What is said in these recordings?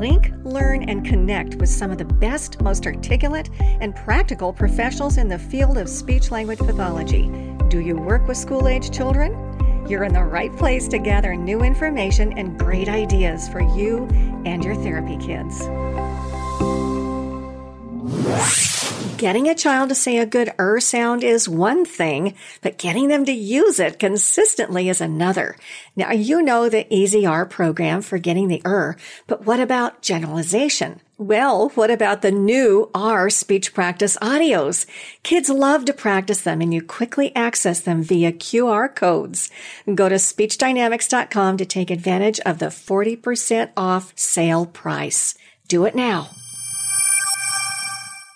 Link, learn, and connect with some of the best, most articulate, and practical professionals in the field of speech language pathology. Do you work with school age children? You're in the right place to gather new information and great ideas for you and your therapy kids. Getting a child to say a good er sound is one thing, but getting them to use it consistently is another. Now, you know the Easy R program for getting the er, but what about generalization? Well, what about the new R speech practice audios? Kids love to practice them and you quickly access them via QR codes. Go to speechdynamics.com to take advantage of the 40% off sale price. Do it now.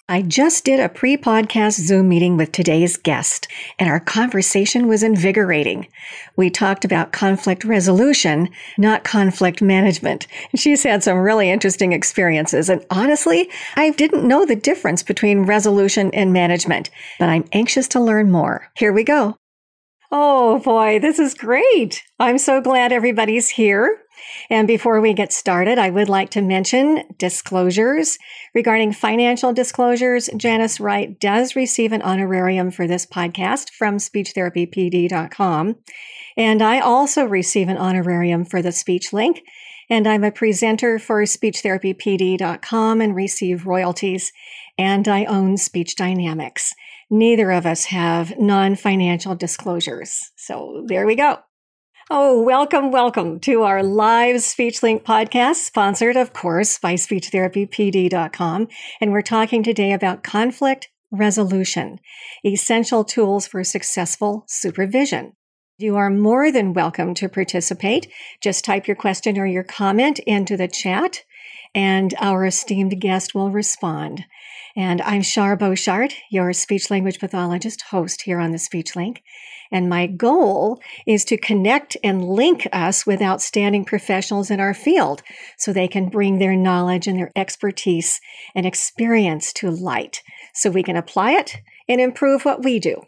I just did a pre podcast Zoom meeting with today's guest, and our conversation was invigorating. We talked about conflict resolution, not conflict management. She's had some really interesting experiences, and honestly, I didn't know the difference between resolution and management, but I'm anxious to learn more. Here we go. Oh boy, this is great. I'm so glad everybody's here. And before we get started, I would like to mention disclosures. Regarding financial disclosures, Janice Wright does receive an honorarium for this podcast from speechtherapypd.com. And I also receive an honorarium for the speech link. And I'm a presenter for speechtherapypd.com and receive royalties. And I own Speech Dynamics. Neither of us have non financial disclosures. So there we go. Oh, welcome, welcome to our live SpeechLink podcast, sponsored, of course, by SpeechTherapyPD.com. And we're talking today about conflict resolution, essential tools for successful supervision. You are more than welcome to participate. Just type your question or your comment into the chat, and our esteemed guest will respond. And I'm Char Boshart, your speech language pathologist host here on the Speech Link. And my goal is to connect and link us with outstanding professionals in our field so they can bring their knowledge and their expertise and experience to light so we can apply it and improve what we do.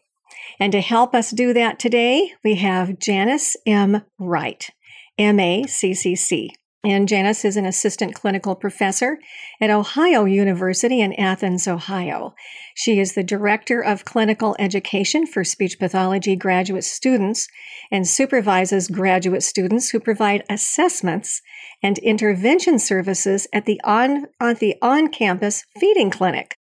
And to help us do that today, we have Janice M. Wright, MACCC. And Janice is an assistant clinical professor at Ohio University in Athens, Ohio. She is the director of clinical education for speech pathology graduate students and supervises graduate students who provide assessments and intervention services at the on, at the on-campus feeding clinic.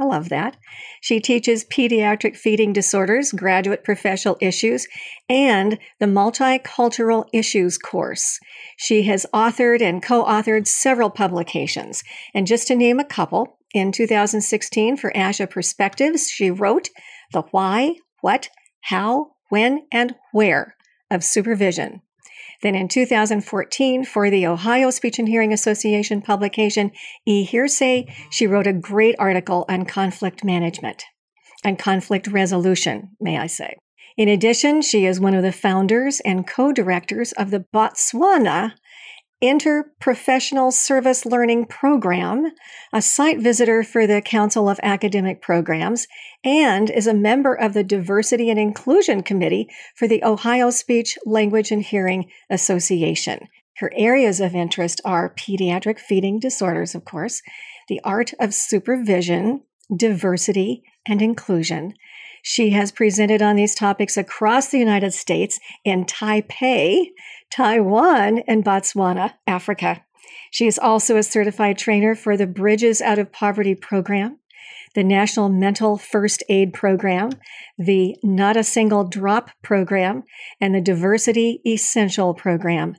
I love that. She teaches pediatric feeding disorders, graduate professional issues, and the multicultural issues course. She has authored and co authored several publications. And just to name a couple, in 2016 for ASHA Perspectives, she wrote The Why, What, How, When, and Where of Supervision. Then in 2014, for the Ohio Speech and Hearing Association publication, E Hearsay, she wrote a great article on conflict management and conflict resolution, may I say. In addition, she is one of the founders and co directors of the Botswana Interprofessional Service Learning Program, a site visitor for the Council of Academic Programs, and is a member of the Diversity and Inclusion Committee for the Ohio Speech, Language, and Hearing Association. Her areas of interest are pediatric feeding disorders, of course, the art of supervision, diversity, and inclusion. She has presented on these topics across the United States in Taipei, Taiwan, and Botswana, Africa. She is also a certified trainer for the Bridges Out of Poverty program, the National Mental First Aid Program, the Not a Single Drop program, and the Diversity Essential program.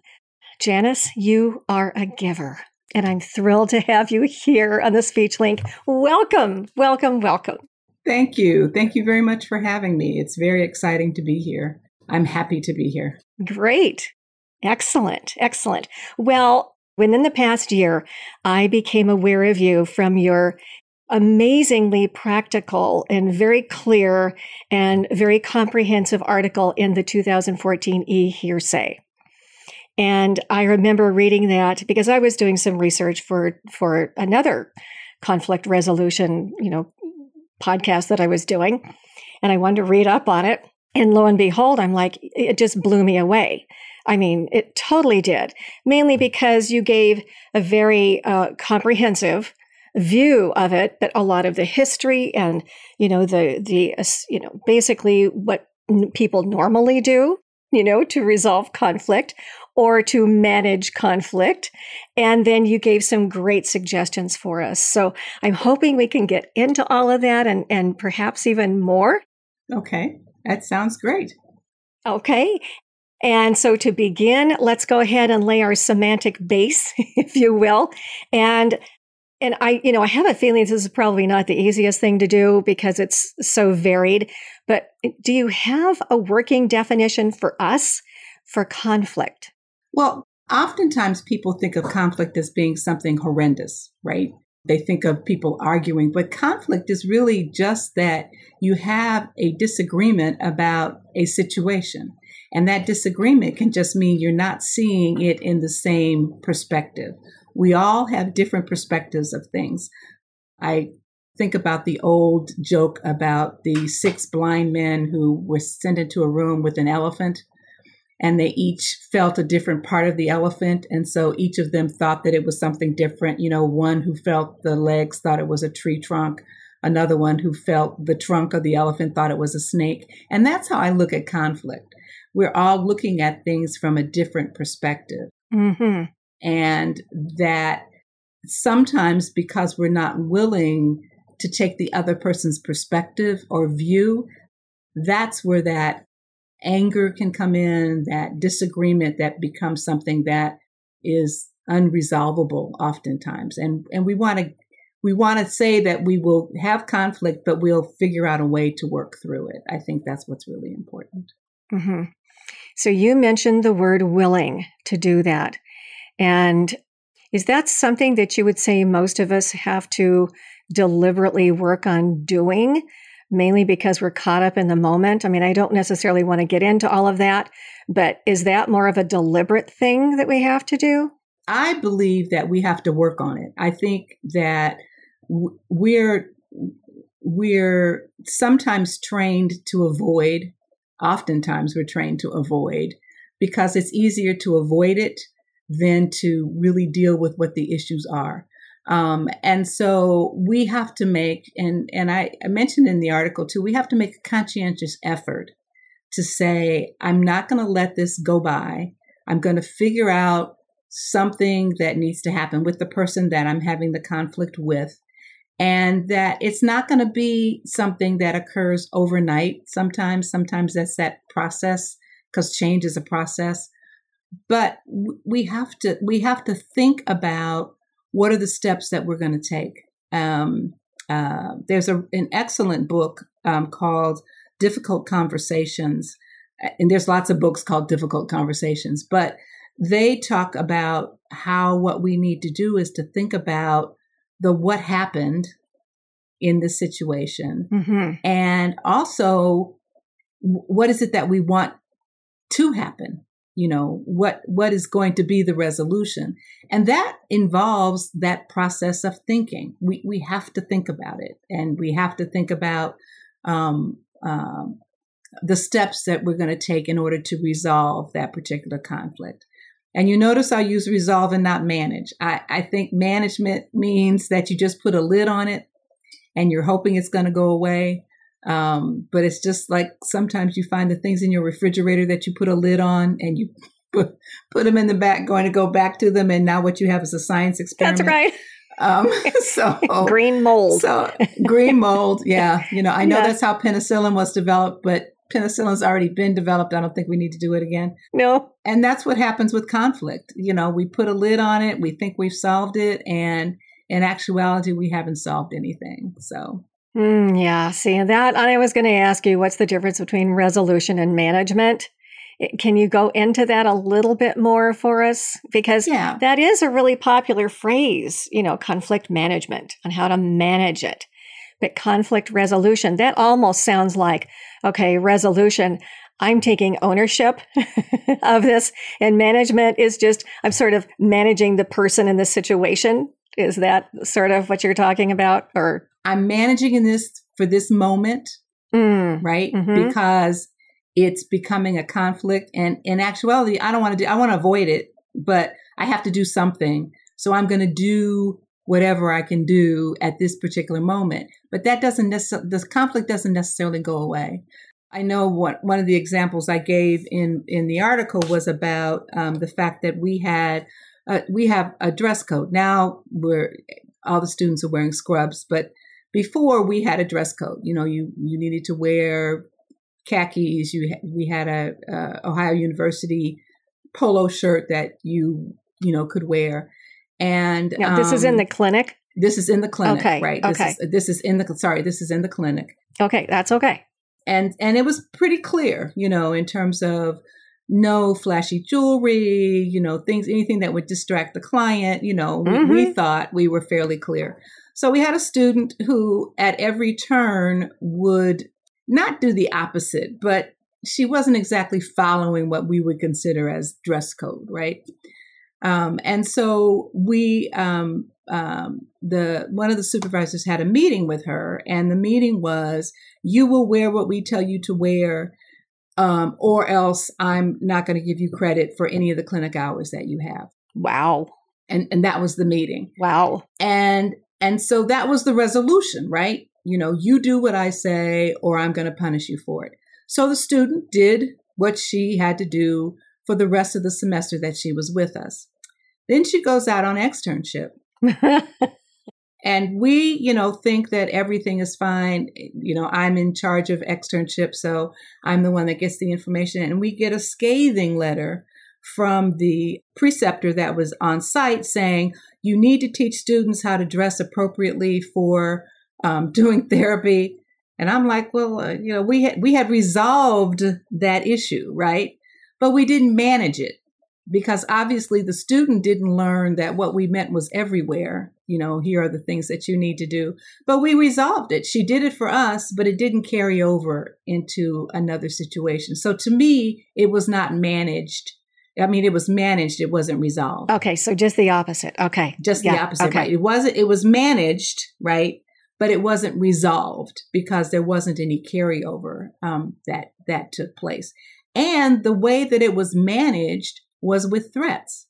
Janice, you are a giver, and I'm thrilled to have you here on the Speech Link. Welcome, welcome, welcome. Thank you. Thank you very much for having me. It's very exciting to be here. I'm happy to be here. Great. Excellent. Excellent. Well, within the past year, I became aware of you from your amazingly practical and very clear and very comprehensive article in the 2014 e hearsay. And I remember reading that because I was doing some research for for another conflict resolution, you know, podcast that I was doing, and I wanted to read up on it. And lo and behold, I'm like, it just blew me away. I mean, it totally did, mainly because you gave a very uh, comprehensive view of it, but a lot of the history and, you know, the, the, uh, you know, basically what n- people normally do, you know, to resolve conflict or to manage conflict. And then you gave some great suggestions for us. So I'm hoping we can get into all of that and, and perhaps even more. Okay. That sounds great. Okay. And so to begin, let's go ahead and lay our semantic base, if you will. And and I, you know, I have a feeling this is probably not the easiest thing to do because it's so varied. But do you have a working definition for us for conflict? Well, oftentimes people think of conflict as being something horrendous, right? They think of people arguing, but conflict is really just that you have a disagreement about a situation. And that disagreement can just mean you're not seeing it in the same perspective. We all have different perspectives of things. I think about the old joke about the six blind men who were sent into a room with an elephant and they each felt a different part of the elephant. And so each of them thought that it was something different. You know, one who felt the legs thought it was a tree trunk. Another one who felt the trunk of the elephant thought it was a snake. And that's how I look at conflict. We're all looking at things from a different perspective. Mm-hmm. And that sometimes because we're not willing to take the other person's perspective or view, that's where that anger can come in, that disagreement that becomes something that is unresolvable oftentimes. And and we want to we want to say that we will have conflict, but we'll figure out a way to work through it. I think that's what's really important. Mm-hmm. So you mentioned the word willing to do that. And is that something that you would say most of us have to deliberately work on doing? Mainly because we're caught up in the moment. I mean, I don't necessarily want to get into all of that, but is that more of a deliberate thing that we have to do? I believe that we have to work on it. I think that we're we're sometimes trained to avoid oftentimes we're trained to avoid because it's easier to avoid it than to really deal with what the issues are. Um, and so we have to make, and, and I, I mentioned in the article too, we have to make a conscientious effort to say, I'm not going to let this go by. I'm going to figure out something that needs to happen with the person that I'm having the conflict with. And that it's not going to be something that occurs overnight. Sometimes, sometimes that's that process because change is a process. But we have to, we have to think about what are the steps that we're going to take? Um, uh, there's a, an excellent book um, called Difficult Conversations, and there's lots of books called Difficult Conversations, but they talk about how what we need to do is to think about the what happened in this situation mm-hmm. and also what is it that we want to happen you know what what is going to be the resolution. And that involves that process of thinking. We we have to think about it. And we have to think about um, um, the steps that we're going to take in order to resolve that particular conflict. And you notice i use resolve and not manage. I, I think management means that you just put a lid on it and you're hoping it's going to go away um, but it's just like sometimes you find the things in your refrigerator that you put a lid on and you put, put them in the back, going to go back to them. And now what you have is a science experiment. That's right. Um, so green mold. So green mold. Yeah. You know, I know that's how penicillin was developed, but penicillin's already been developed. I don't think we need to do it again. No. And that's what happens with conflict. You know, we put a lid on it. We think we've solved it. And in actuality, we haven't solved anything. So Mm, yeah, see that. I was going to ask you what's the difference between resolution and management. Can you go into that a little bit more for us? Because yeah. that is a really popular phrase, you know, conflict management and how to manage it. But conflict resolution, that almost sounds like, okay, resolution. I'm taking ownership of this and management is just, I'm sort of managing the person in the situation. Is that sort of what you're talking about? Or I'm managing in this for this moment, mm, right? Mm-hmm. Because it's becoming a conflict. And in actuality, I don't want to do, I want to avoid it, but I have to do something. So I'm going to do whatever I can do at this particular moment. But that doesn't necessarily, the conflict doesn't necessarily go away. I know what one of the examples I gave in in the article was about um, the fact that we had uh, we have a dress code now. Where all the students are wearing scrubs, but before we had a dress code. You know, you you needed to wear khakis. You we had a, a Ohio University polo shirt that you you know could wear. And now, this um, is in the um, clinic. This is in the clinic, okay. right? This okay. Is, this is in the sorry. This is in the clinic. Okay, that's okay and and it was pretty clear, you know, in terms of no flashy jewelry, you know, things anything that would distract the client, you know, mm-hmm. we, we mm-hmm. thought we were fairly clear. So we had a student who at every turn would not do the opposite, but she wasn't exactly following what we would consider as dress code, right? Um, and so we, um, um, the one of the supervisors had a meeting with her, and the meeting was, "You will wear what we tell you to wear, um, or else I'm not going to give you credit for any of the clinic hours that you have." Wow. And and that was the meeting. Wow. And and so that was the resolution, right? You know, you do what I say, or I'm going to punish you for it. So the student did what she had to do for the rest of the semester that she was with us. Then she goes out on externship. and we, you know, think that everything is fine. You know, I'm in charge of externship, so I'm the one that gets the information. And we get a scathing letter from the preceptor that was on site saying, you need to teach students how to dress appropriately for um, doing therapy. And I'm like, well, uh, you know, we we had resolved that issue, right? But we didn't manage it because obviously the student didn't learn that what we meant was everywhere. You know, here are the things that you need to do. But we resolved it. She did it for us, but it didn't carry over into another situation. So to me, it was not managed. I mean, it was managed. It wasn't resolved. Okay, so just the opposite. Okay, just yeah, the opposite. Okay. Right? It wasn't. It was managed, right? But it wasn't resolved because there wasn't any carryover um, that that took place. And the way that it was managed was with threats.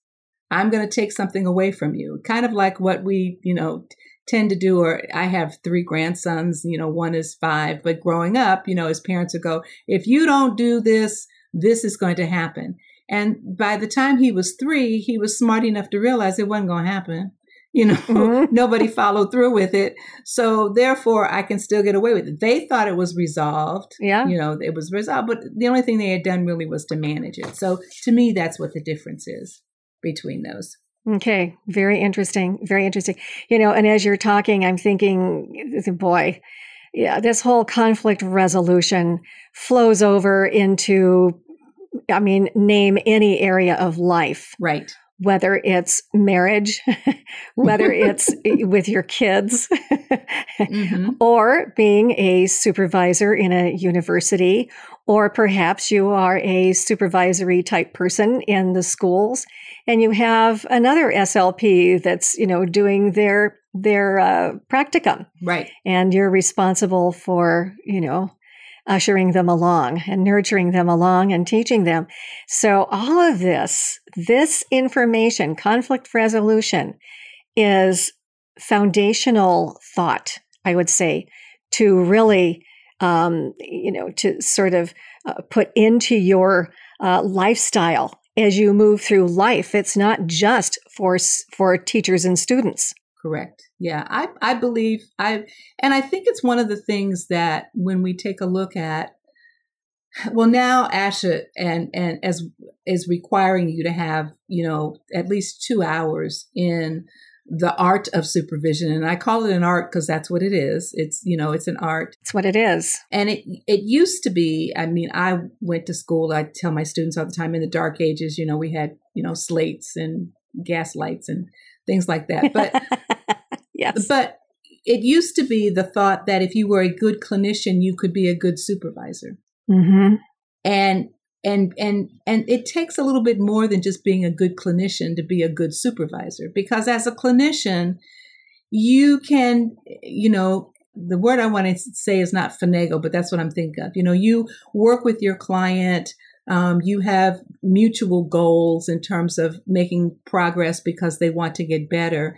I'm going to take something away from you. Kind of like what we, you know, tend to do. Or I have three grandsons, you know, one is five, but growing up, you know, his parents would go, if you don't do this, this is going to happen. And by the time he was three, he was smart enough to realize it wasn't going to happen. You know, mm-hmm. nobody followed through with it. So therefore, I can still get away with it. They thought it was resolved. Yeah. You know, it was resolved, but the only thing they had done really was to manage it. So to me, that's what the difference is between those. Okay. Very interesting. Very interesting. You know, and as you're talking, I'm thinking, boy, yeah, this whole conflict resolution flows over into I mean, name any area of life. Right whether it's marriage, whether it's with your kids, mm-hmm. or being a supervisor in a university, or perhaps you are a supervisory type person in the schools and you have another SLP that's, you know, doing their their uh, practicum. Right. And you're responsible for, you know, ushering them along and nurturing them along and teaching them. So all of this, this information, conflict resolution is foundational thought, I would say, to really, um, you know, to sort of uh, put into your uh, lifestyle as you move through life. It's not just for for teachers and students. Correct. Yeah, I, I believe I, and I think it's one of the things that when we take a look at, well, now ASHA and and as is requiring you to have you know at least two hours in the art of supervision, and I call it an art because that's what it is. It's you know it's an art. It's what it is. And it it used to be. I mean, I went to school. I tell my students all the time in the dark ages. You know, we had you know slates and gas lights and things like that. But yes. But it used to be the thought that if you were a good clinician, you could be a good supervisor. Mm-hmm. And and and and it takes a little bit more than just being a good clinician to be a good supervisor because as a clinician you can you know the word I want to say is not finagle, but that's what I'm thinking of. You know, you work with your client, um, you have mutual goals in terms of making progress because they want to get better.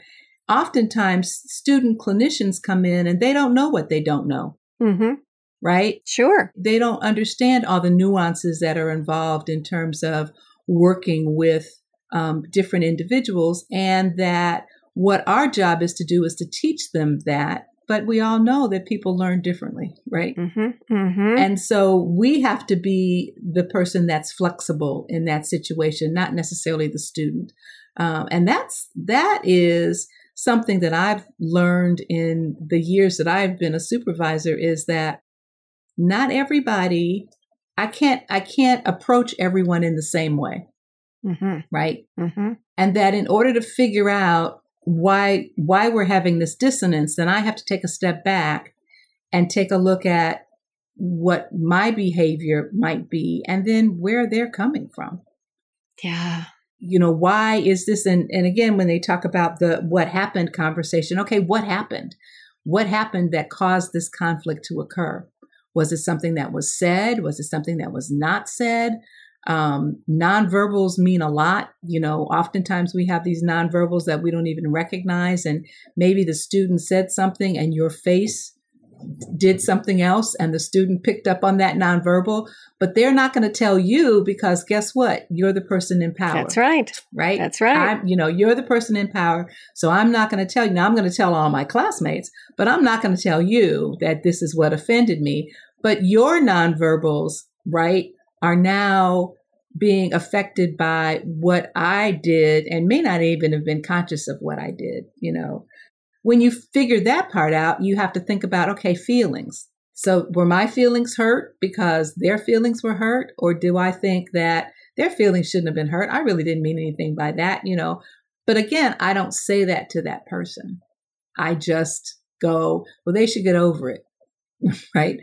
Oftentimes, student clinicians come in and they don't know what they don't know. Mm-hmm. Right? Sure. They don't understand all the nuances that are involved in terms of working with um, different individuals, and that what our job is to do is to teach them that but we all know that people learn differently, right? Mm-hmm, mm-hmm. And so we have to be the person that's flexible in that situation, not necessarily the student. Um, and that's that is something that I've learned in the years that I've been a supervisor is that not everybody I can't I can't approach everyone in the same way. Mm-hmm. Right? Mm-hmm. And that in order to figure out why why we're having this dissonance, then I have to take a step back and take a look at what my behavior might be and then where they're coming from. Yeah. You know, why is this and and again when they talk about the what happened conversation, okay, what happened? What happened that caused this conflict to occur? Was it something that was said? Was it something that was not said? Um, nonverbals mean a lot. You know, oftentimes we have these nonverbals that we don't even recognize, and maybe the student said something and your face did something else, and the student picked up on that nonverbal, but they're not going to tell you because guess what? You're the person in power. That's right. Right. That's right. I'm, you know, you're the person in power. So I'm not going to tell you. Now I'm going to tell all my classmates, but I'm not going to tell you that this is what offended me. But your nonverbals, right, are now being affected by what I did and may not even have been conscious of what I did, you know. When you figure that part out, you have to think about okay, feelings. So were my feelings hurt because their feelings were hurt or do I think that their feelings shouldn't have been hurt? I really didn't mean anything by that, you know. But again, I don't say that to that person. I just go, well, they should get over it. right?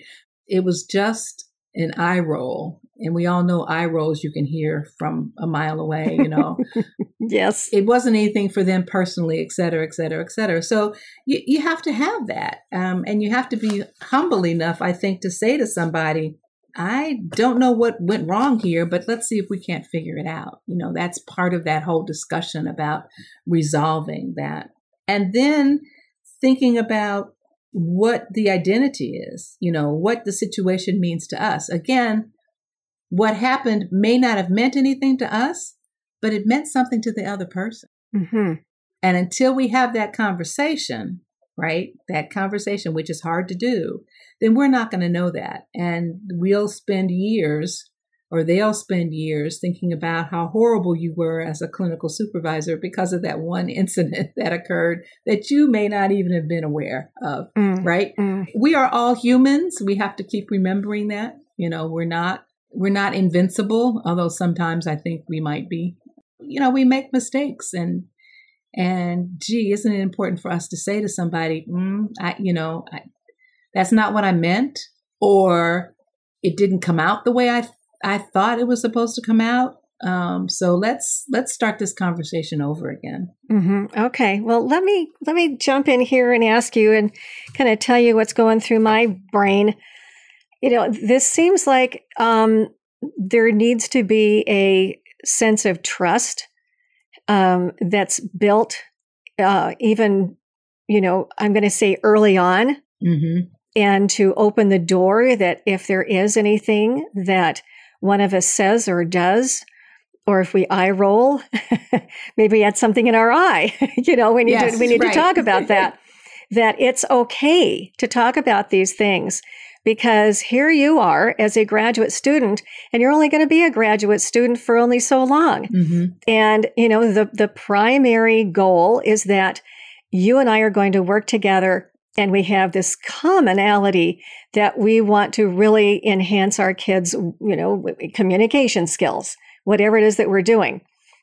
It was just an eye roll. And we all know eye rolls you can hear from a mile away, you know. yes. It wasn't anything for them personally, et cetera, et cetera, et cetera. So you, you have to have that. Um, and you have to be humble enough, I think, to say to somebody, I don't know what went wrong here, but let's see if we can't figure it out. You know, that's part of that whole discussion about resolving that. And then thinking about what the identity is, you know, what the situation means to us. Again, what happened may not have meant anything to us, but it meant something to the other person. Mm-hmm. And until we have that conversation, right, that conversation, which is hard to do, then we're not going to know that. And we'll spend years or they'll spend years thinking about how horrible you were as a clinical supervisor because of that one incident that occurred that you may not even have been aware of, Mm. right? Mm. We are all humans. We have to keep remembering that. You know, we're not we're not invincible, although sometimes I think we might be. You know, we make mistakes and and gee, isn't it important for us to say to somebody, mm, I, you know, I, that's not what I meant, or it didn't come out the way I I thought it was supposed to come out. Um, so let's let's start this conversation over again. hmm Okay. Well, let me let me jump in here and ask you and kind of tell you what's going through my brain. You know, this seems like um, there needs to be a sense of trust um, that's built, uh, even you know, I'm going to say early on, Mm-hmm. and to open the door that if there is anything that one of us says or does, or if we eye roll, maybe we had something in our eye. you know, we need Yes, to we need right. to talk about that. that it's okay to talk about these things because here you are as a graduate student, and you're only going to be a graduate student for only so long. Mm-hmm. And, you know, the, the primary goal is that you and I are going to work together and we have this commonality that we want to really enhance our kids, you know, communication skills, whatever it is that we're doing.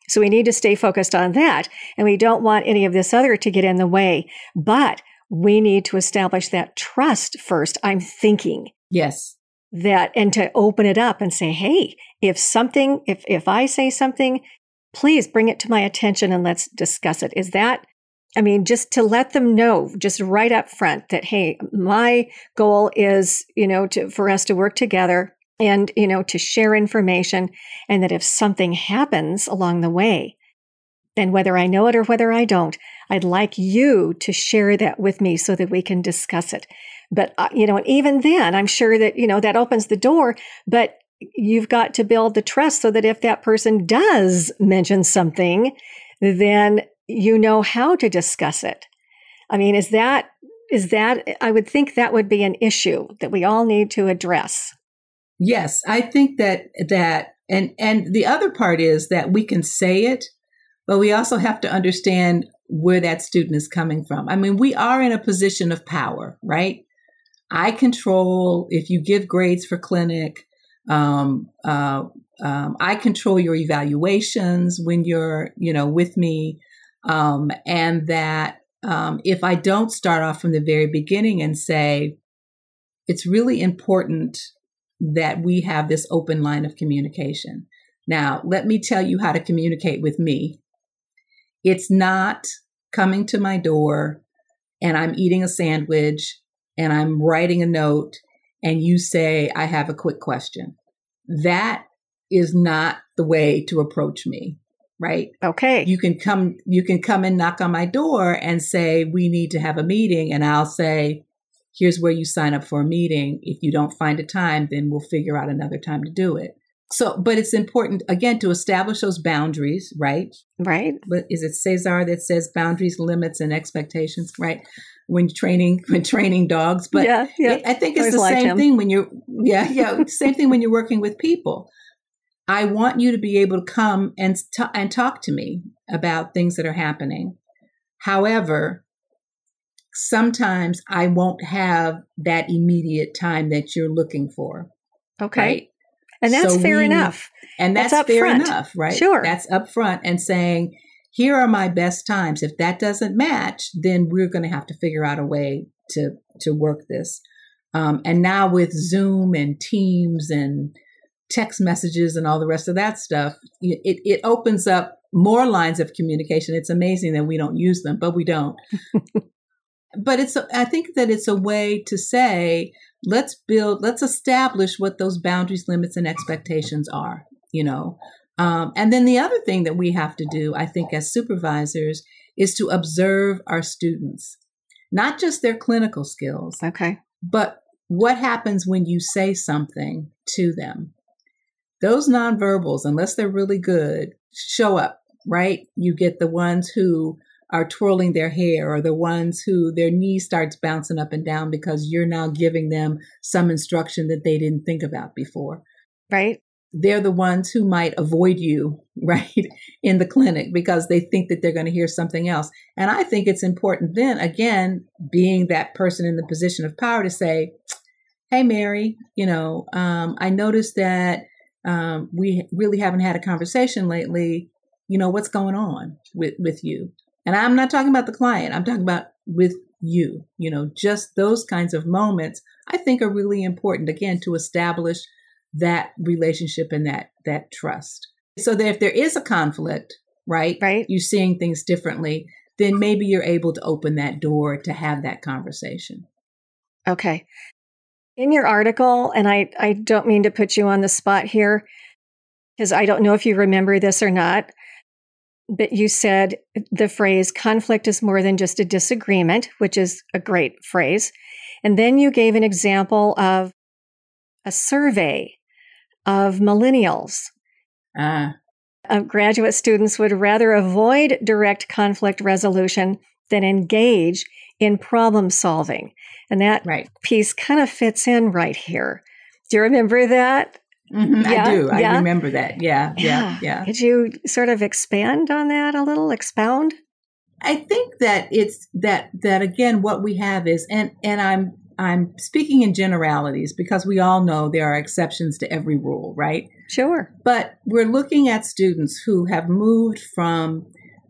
So we need to stay focused on that. And we don't want any of this other to get in the way. But we need to establish that trust first. I'm thinking Yes. that and to open it up and say hey if something if if i say something please bring it to my attention and let's discuss it is that I mean, just to let them know, just right up front that, hey, my goal is, you know, to, for us to work together and, you know, to share information. And that if something happens along the way, then whether I know it or whether I don't, I'd like you to share that with me so that we can discuss it. But, uh, you know, and even then, I'm sure that, you know, that opens the door, but you've got to build the trust so that if that person does mention something, then you know how to discuss it. I mean, is that is that I would think that would be an issue that we all need to address. Yes, I think that that and and the other part is that we can say it, but we also have to understand where that student is coming from. I mean, we are in a position of power, right? I control if you give grades for clinic. Um, uh, um, I control your evaluations when you're, you know, with me. Um, and that um, if I don't start off from the very beginning and say, it's really important that we have this open line of communication. Now, let me tell you how to communicate with me. It's not coming to my door and I'm eating a sandwich and I'm writing a note and you say, I have a quick question. That is not the way to approach me right? Okay. You can come you can come and knock on my door and say we need to have a meeting and I'll say here's where you sign up for a meeting. If you don't find a time, then we'll figure out another time to do it. So, but it's important again to establish those boundaries, right? Right. But is it Cesar that says boundaries, limits, and expectations, right? When training, when training dogs, but yeah, yeah. It, I think it's the same him. thing when you're, yeah, yeah, same thing when you're working with people. I want you to be able to come and t- and talk to me about things that are happening. However, sometimes I won't have that immediate time that you're looking for. Okay. Right? And that's so fair we, enough. And that's, that's fair front. enough, right? Sure. That's upfront and saying, here are my best times. If that doesn't match, then we're going to have to figure out a way to to work this. Um, and now with Zoom and Teams and text messages and all the rest of that stuff, it, it opens up more lines of communication. It's amazing that we don't use them, but we don't. but it's, I think that it's a way to say, let's build, let's establish what those boundaries, limits, and expectations are, you know. Um, and then the other thing that we have to do, I think, as supervisors, is to observe our students, not just their clinical skills. Okay. But what happens when you say something to them? Those nonverbals, unless they're really good, show up, right? You get the ones who are twirling their hair or the ones who their knee starts bouncing up and down because you're now giving them some instruction that they didn't think about before. Right. They're the ones who might avoid you, right, in the clinic because they think that they're going to hear something else. And I think it's important then, again, being that person in the position of power to say, Hey, Mary, you know, um, I noticed that um, we really haven't had a conversation lately. You know, what's going on with, with you? And I'm not talking about the client, I'm talking about with you. You know, just those kinds of moments I think are really important, again, to establish that relationship and that that trust. So that if there is a conflict, right? Right. You're seeing things differently, then maybe you're able to open that door to have that conversation. Okay. In your article, and I, I don't mean to put you on the spot here, because I don't know if you remember this or not, but you said the phrase conflict is more than just a disagreement, which is a great phrase. And then you gave an example of a survey of millennials. Uh. Uh, graduate students would rather avoid direct conflict resolution than engage in problem solving. And that right. piece kind of fits in right here. Do you remember that? Mm-hmm, yeah, I do. Yeah. I remember that. Yeah, yeah, yeah, yeah. Could you sort of expand on that a little? Expound? I think that it's that that again what we have is and and I'm I'm speaking in generalities because we all know there are exceptions to every rule, right? Sure. But we're looking at students who have moved from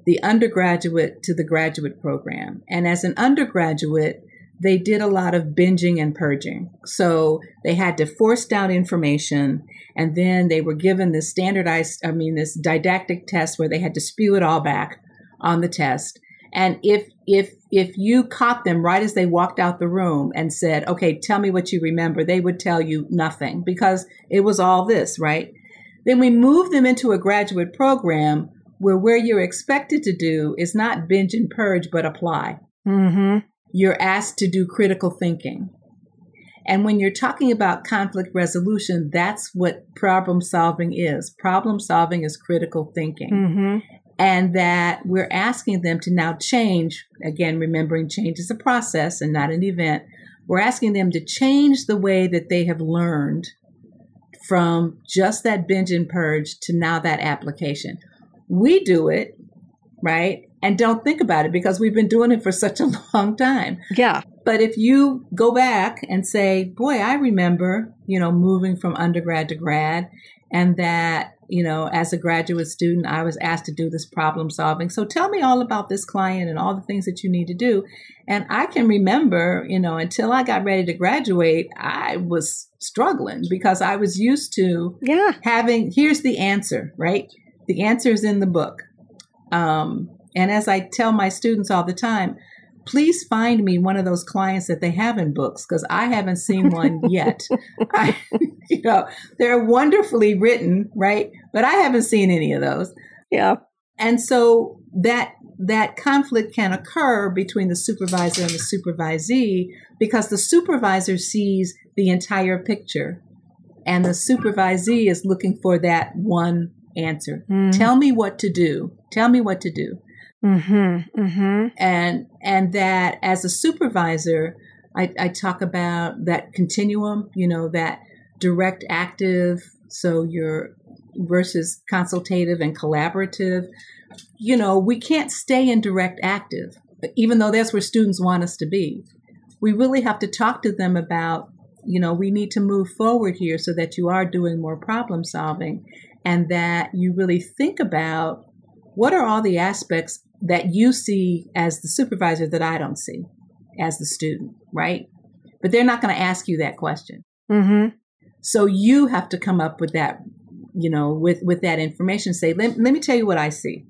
the undergraduate to the graduate program. And as an undergraduate, they did a lot of binging and purging. So they had to force down information and then they were given this standardized, I mean, this didactic test where they had to spew it all back on the test. And if if if you caught them right as they walked out the room and said, "Okay, tell me what you remember," they would tell you nothing because it was all this, right? Then we move them into a graduate program where where you're expected to do is not binge and purge but apply. Mm-hmm. You're asked to do critical thinking. And when you're talking about conflict resolution, that's what problem solving is. Problem solving is critical thinking. Mm-hmm. And that we're asking them to now change, again, remembering change is a process and not an event. We're asking them to change the way that they have learned from just that binge and purge to now that application. We do it, right? And don't think about it because we've been doing it for such a long time. Yeah. But if you go back and say, boy, I remember, you know, moving from undergrad to grad and that, you know, as a graduate student, I was asked to do this problem solving. So tell me all about this client and all the things that you need to do. And I can remember, you know, until I got ready to graduate, I was struggling because I was used to Yeah. having, here's the answer, right? The answer is in the book. Um, and as I tell my students all the time, please find me one of those clients that they have in books because I haven't seen one yet. I, you know, they're wonderfully written, right? But I haven't seen any of those. Yeah. And so that that conflict can occur between the supervisor and the supervisee because the supervisor sees the entire picture and the supervisee is looking for that one answer. Mm. Tell me what to do. Tell me what to do Mm-hmm. Mm-hmm. and and that as a supervisor I, I talk about that continuum you know that direct active so you're versus consultative and collaborative you know we can't stay in direct active even though that's where students want us to be we really have to talk to them about you know we need to move forward here so that you are doing more problem solving and that you really think about what are all the aspects that you see as the supervisor that I don't see as the student, right? But they're not going to ask you that question. Mm-hmm. So you have to come up with that, you know, with with that information. Say, let, let me tell you what I see,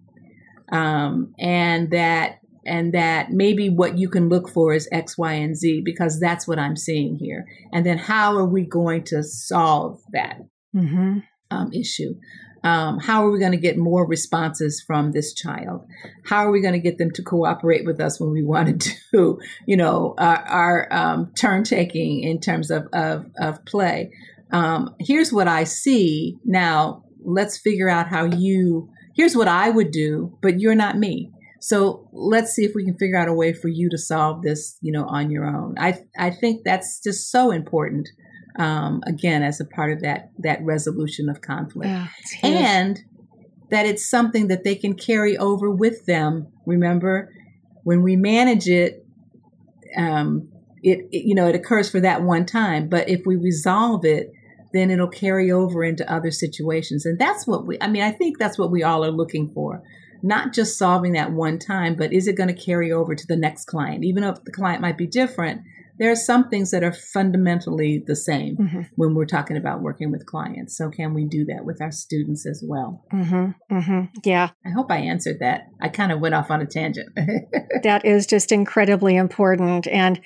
um, and that and that maybe what you can look for is X, Y, and Z because that's what I'm seeing here. And then how are we going to solve that Mm-hmm. um, issue? Um, how are we going to get more responses from this child? How are we going to get them to cooperate with us when we want to do, you know, our, our um, turn taking in terms of, of, of play? Um, here's what I see. Now, let's figure out how you, here's what I would do, but you're not me. So let's see if we can figure out a way for you to solve this, you know, on your own. I, I think that's just so important. Um, again, as a part of that that resolution of conflict Yeah, and that it's something that they can carry over with them. Remember, when we manage it, um, it, it you know it occurs for that one time. But if we resolve it, then it'll carry over into other situations, and that's what we. I mean, I think that's what we all are looking for. Not just solving that one time, but is it going to carry over to the next client? Even if the client might be different, there are some things that are fundamentally the same Mhm. when we're talking about working with clients. So, can we do that with our students as well? Mm-hmm. Mm-hmm. Yeah. I hope I answered that. I kind of went off on a tangent. that is just incredibly important and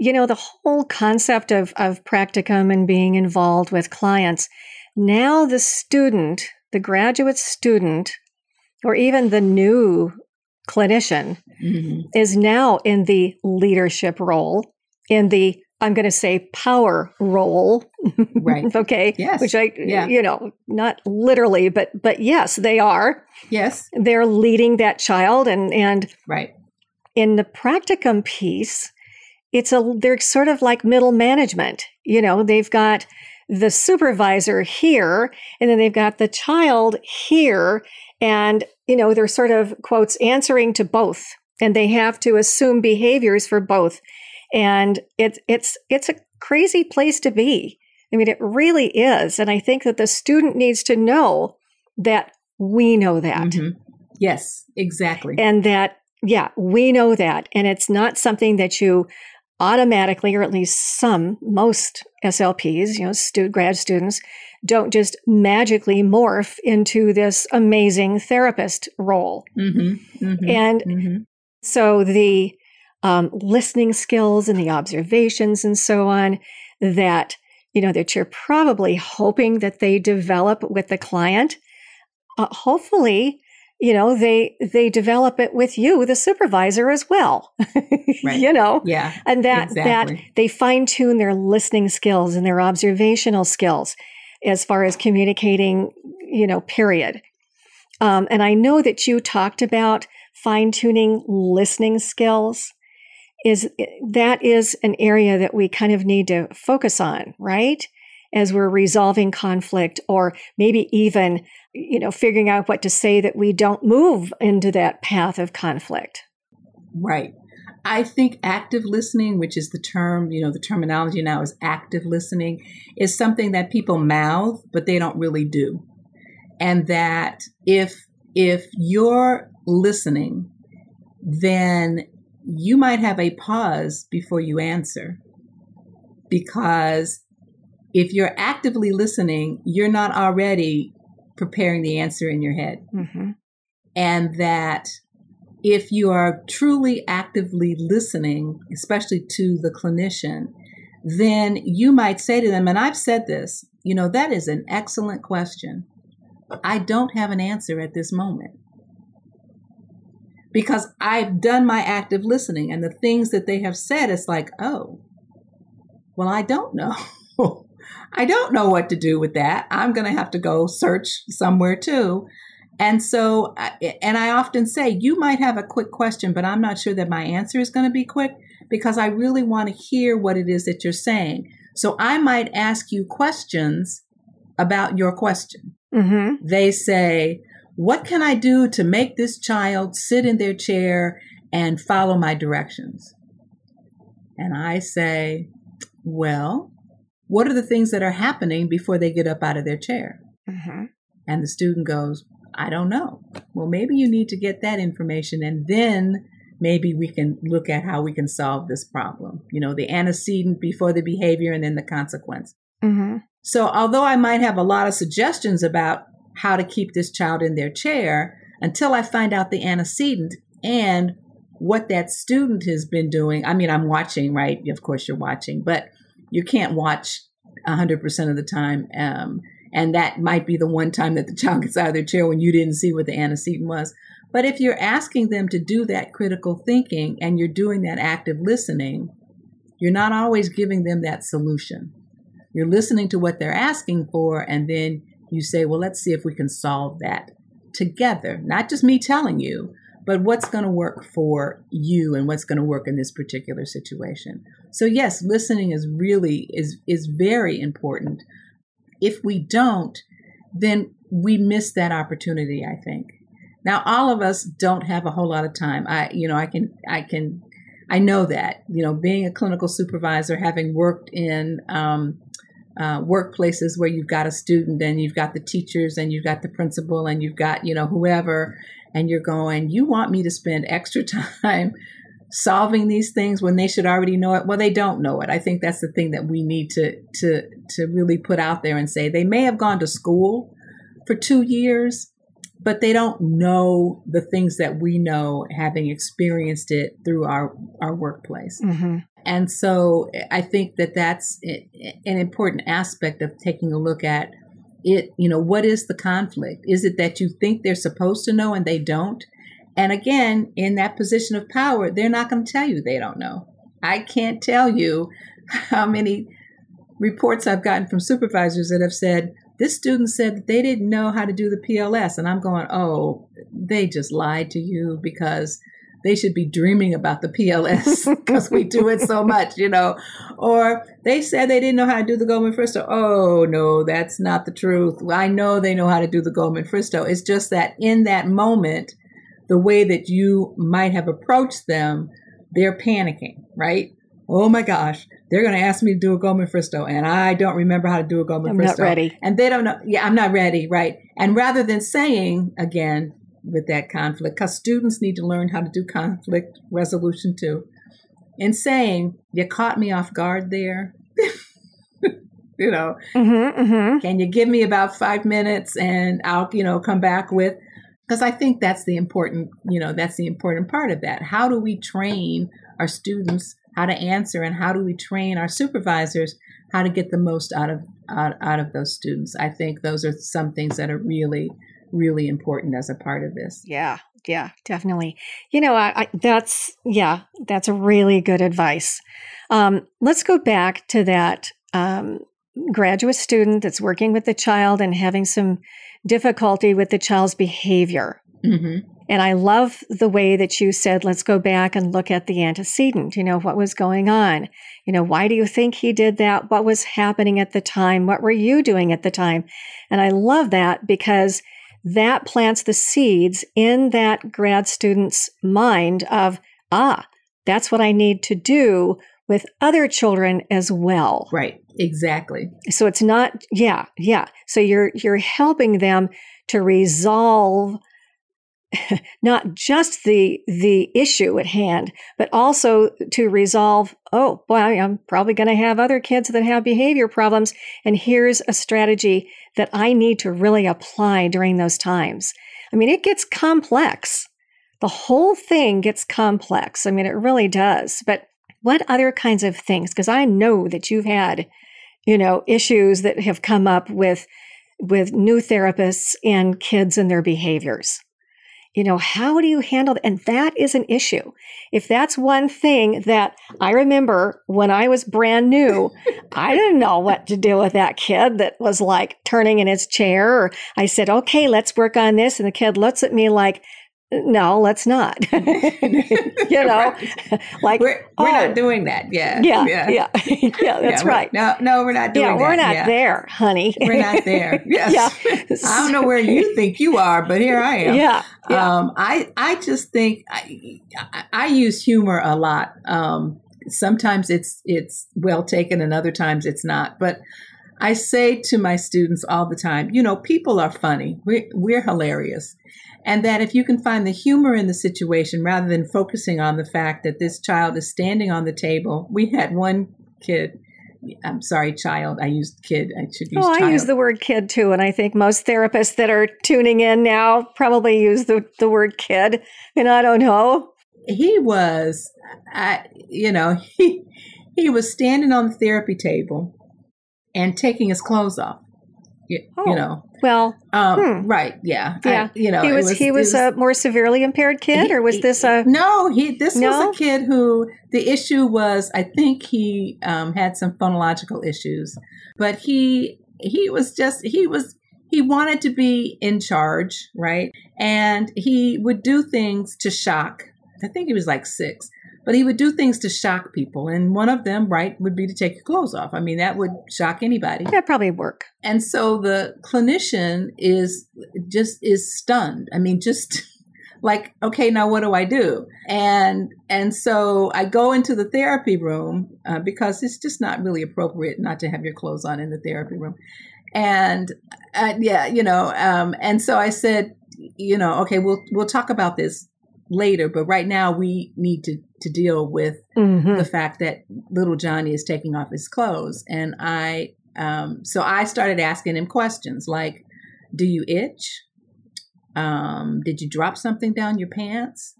you know the whole concept of of practicum and being involved with clients now the student the graduate student or even the new clinician Mhm. is now in the leadership role in the i'm going to say power role Right. okay Yes. which i Yeah. you know not literally but but yes they are Yes. they're leading that child and and Right. in the practicum piece, it's a they're sort of like middle management. You know, they've got the supervisor here, and then they've got the child here, and you know they're sort of quotes answering to both, and they have to assume behaviors for both, and it's it's it's a crazy place to be. I mean, it really is, and I think that the student needs to know that we know that Mhm. Yes. Exactly. and that yeah we know that and it's not something that you automatically or at least some most slps you know stu- grad students don't just magically morph into this amazing therapist role hmm hmm and hmm So the um, listening skills and the observations and so on that you know that you're probably hoping that they develop with the client uh, hopefully you know they they develop it with you the supervisor as well Right. you know Yeah. and that that they fine tune their listening skills and their observational skills as far as communicating you know period um, and i know that you talked about fine tuning listening skills is that is an area that we kind of need to focus on right as we're resolving conflict or maybe even you know figuring out what to say that we don't move into that path of conflict Right. I think active listening, which is the term, you know, the terminology now is active listening, is something that people mouth, but they don't really do. And that if if you're listening, then you might have a pause before you answer. Because if you're actively listening, you're not already preparing the answer in your head mm-hmm. and that if you are truly actively listening, especially to the clinician, then you might say to them, and I've said this, you know, that is an excellent question. I don't have an answer at this moment. Because I've done my active listening and the things that they have said, it's like, oh, well, I don't know. I don't know what to do with that. I'm going to have to go search somewhere too. And so, and I often say, you might have a quick question, but I'm not sure that my answer is going to be quick because I really want to hear what it is that you're saying. So I might ask you questions about your question. Mm-hmm. They say, What can I do to make this child sit in their chair and follow my directions? And I say, Well, what are the things that are happening before they get up out of their chair? Mm-hmm. And the student goes, I don't know. Well, maybe you need to get that information and then maybe we can look at how we can solve this problem. You know, the antecedent before the behavior and then the consequence. Mm-hmm. So, although I might have a lot of suggestions about how to keep this child in their chair, until I find out the antecedent and what that student has been doing, I mean, I'm watching, right? Of course, you're watching, but you can't watch 100% of the time. Um, and that might be the one time that the child gets out of their chair when you didn't see what the antecedent was. But if you're asking them to do that critical thinking and you're doing that active listening, you're not always giving them that solution. You're listening to what they're asking for, and then you say, well, let's see if we can solve that together. Not just me telling you, but what's going to work for you and what's going to work in this particular situation. So yes, listening is really is is very important. If we don't, then we miss that opportunity, I think. Now all of us don't have a whole lot of time. I you know, I can I can I know that, you know, being a clinical supervisor, having worked in um, uh, workplaces where you've got a student and you've got the teachers and you've got the principal and you've got, you know, whoever, and you're going, you want me to spend extra time solving these things when they should already know it? Well, they don't know it. I think that's the thing that we need to to to really put out there and say they may have gone to school for two years, but they don't know the things that we know having experienced it through our our workplace. Mm-hmm. And so I think that that's an important aspect of taking a look at it. You know, what is the conflict? Is it that you think they're supposed to know and they don't? And again, in that position of power, they're not going to tell you they don't know. I can't tell you how many reports I've gotten from supervisors that have said, this student said that they didn't know how to do the PLS. And I'm going, oh, they just lied to you because they should be dreaming about the PLS because we do it so much, you know. Or they said they didn't know how to do the Goldman Fristoe. Oh, no, that's not the truth. I know they know how to do the Goldman Fristoe. It's just that in that moment, the way that you might have approached them, they're panicking, right? Oh my gosh, they're going to ask me to do a Goldman Fristoe, and I don't remember how to do a Goldman I'm Fristoe. not ready. And they don't know. Yeah, I'm not ready, right? And rather than saying again with that conflict, because students need to learn how to do conflict resolution too, and saying you caught me off guard there. you know, Mm-hmm. Mm-hmm. can you give me about five minutes and I'll, you know, come back with because I think that's the important, you know, that's the important part of that. How do we train our students how to answer and how do we train our supervisors how to get the most out of out, out of those students? I think those are some things that are really really important as a part of this. Yeah, yeah, definitely. You know, I, I, that's yeah, that's a really good advice. Um, let's go back to that um, graduate student that's working with the child and having some difficulty with the child's behavior. Mm-hmm. And I love the way that you said, let's go back and look at the antecedent. You know, what was going on? You know, why do you think he did that? What was happening at the time? What were you doing at the time? And I love that because that plants the seeds in that grad student's mind of, ah, that's what I need to do with other children as well. Right. Exactly. So it's not yeah, yeah. So you're you're helping them to resolve not just the the issue at hand, but also to resolve, oh, boy, I'm probably going to have other kids that have behavior problems and here's a strategy that I need to really apply during those times. I mean, it gets complex. The whole thing gets complex. I mean, it really does. But what other kinds of things? Because I know that you've had, you know, issues that have come up with with new therapists and kids and their behaviors you know, how do you handle that? And that is an issue. If that's one thing that I remember when I was brand new, I didn't know what to do with that kid that was like turning in his chair. Or I said, okay, let's work on this. And the kid looks at me like, no, let's not. you know, like we're, we're oh, not doing that. Yeah, yeah, yeah, yeah. yeah that's yeah, right. No, no, we're not doing. That. Yeah, we're that. not there, honey. We're not there. Yes. yeah. I don't know where you think you are, but here I am. Yeah. Um, I I just think I, I use humor a lot. Um, sometimes it's it's well taken, and other times it's not. But I say to my students all the time, you know, people are funny. We're, we're hilarious and that if you can find the humor in the situation rather than focusing on the fact that this child is standing on the table. We had one kid. I'm sorry, child. I used kid. I should use. Oh, child. I use the word kid too, and I think most therapists that are tuning in now probably use the the word kid. And I don't know. He was, I, you know, he he was standing on the therapy table and taking his clothes off. You, oh, you know, well, um, hmm. right, yeah, yeah. I, you know, he was, was he was, was, a more severely impaired kid, he, or was this a no? He this no? was a kid who the issue was. I think he um, had some phonological issues, but he he was just he was he wanted to be in charge, right? And he would do things to shock. I think he was like six but he would do things to shock people. And one of them, right, would be to take your clothes off. I mean, that would shock anybody. That probably work. And so the clinician is just is stunned. I mean, just like, okay, now what do I do? And and so I go into the therapy room uh, because it's just not really appropriate not to have your clothes on in the therapy room. And uh, yeah, you know, um, and so I said, you know, okay, we'll we'll talk about this later, but right now we need to, to deal with mm-hmm. the fact that little Johnny is taking off his clothes. And I, um, so I started asking him questions like, do you itch? Um, did you drop something down your pants?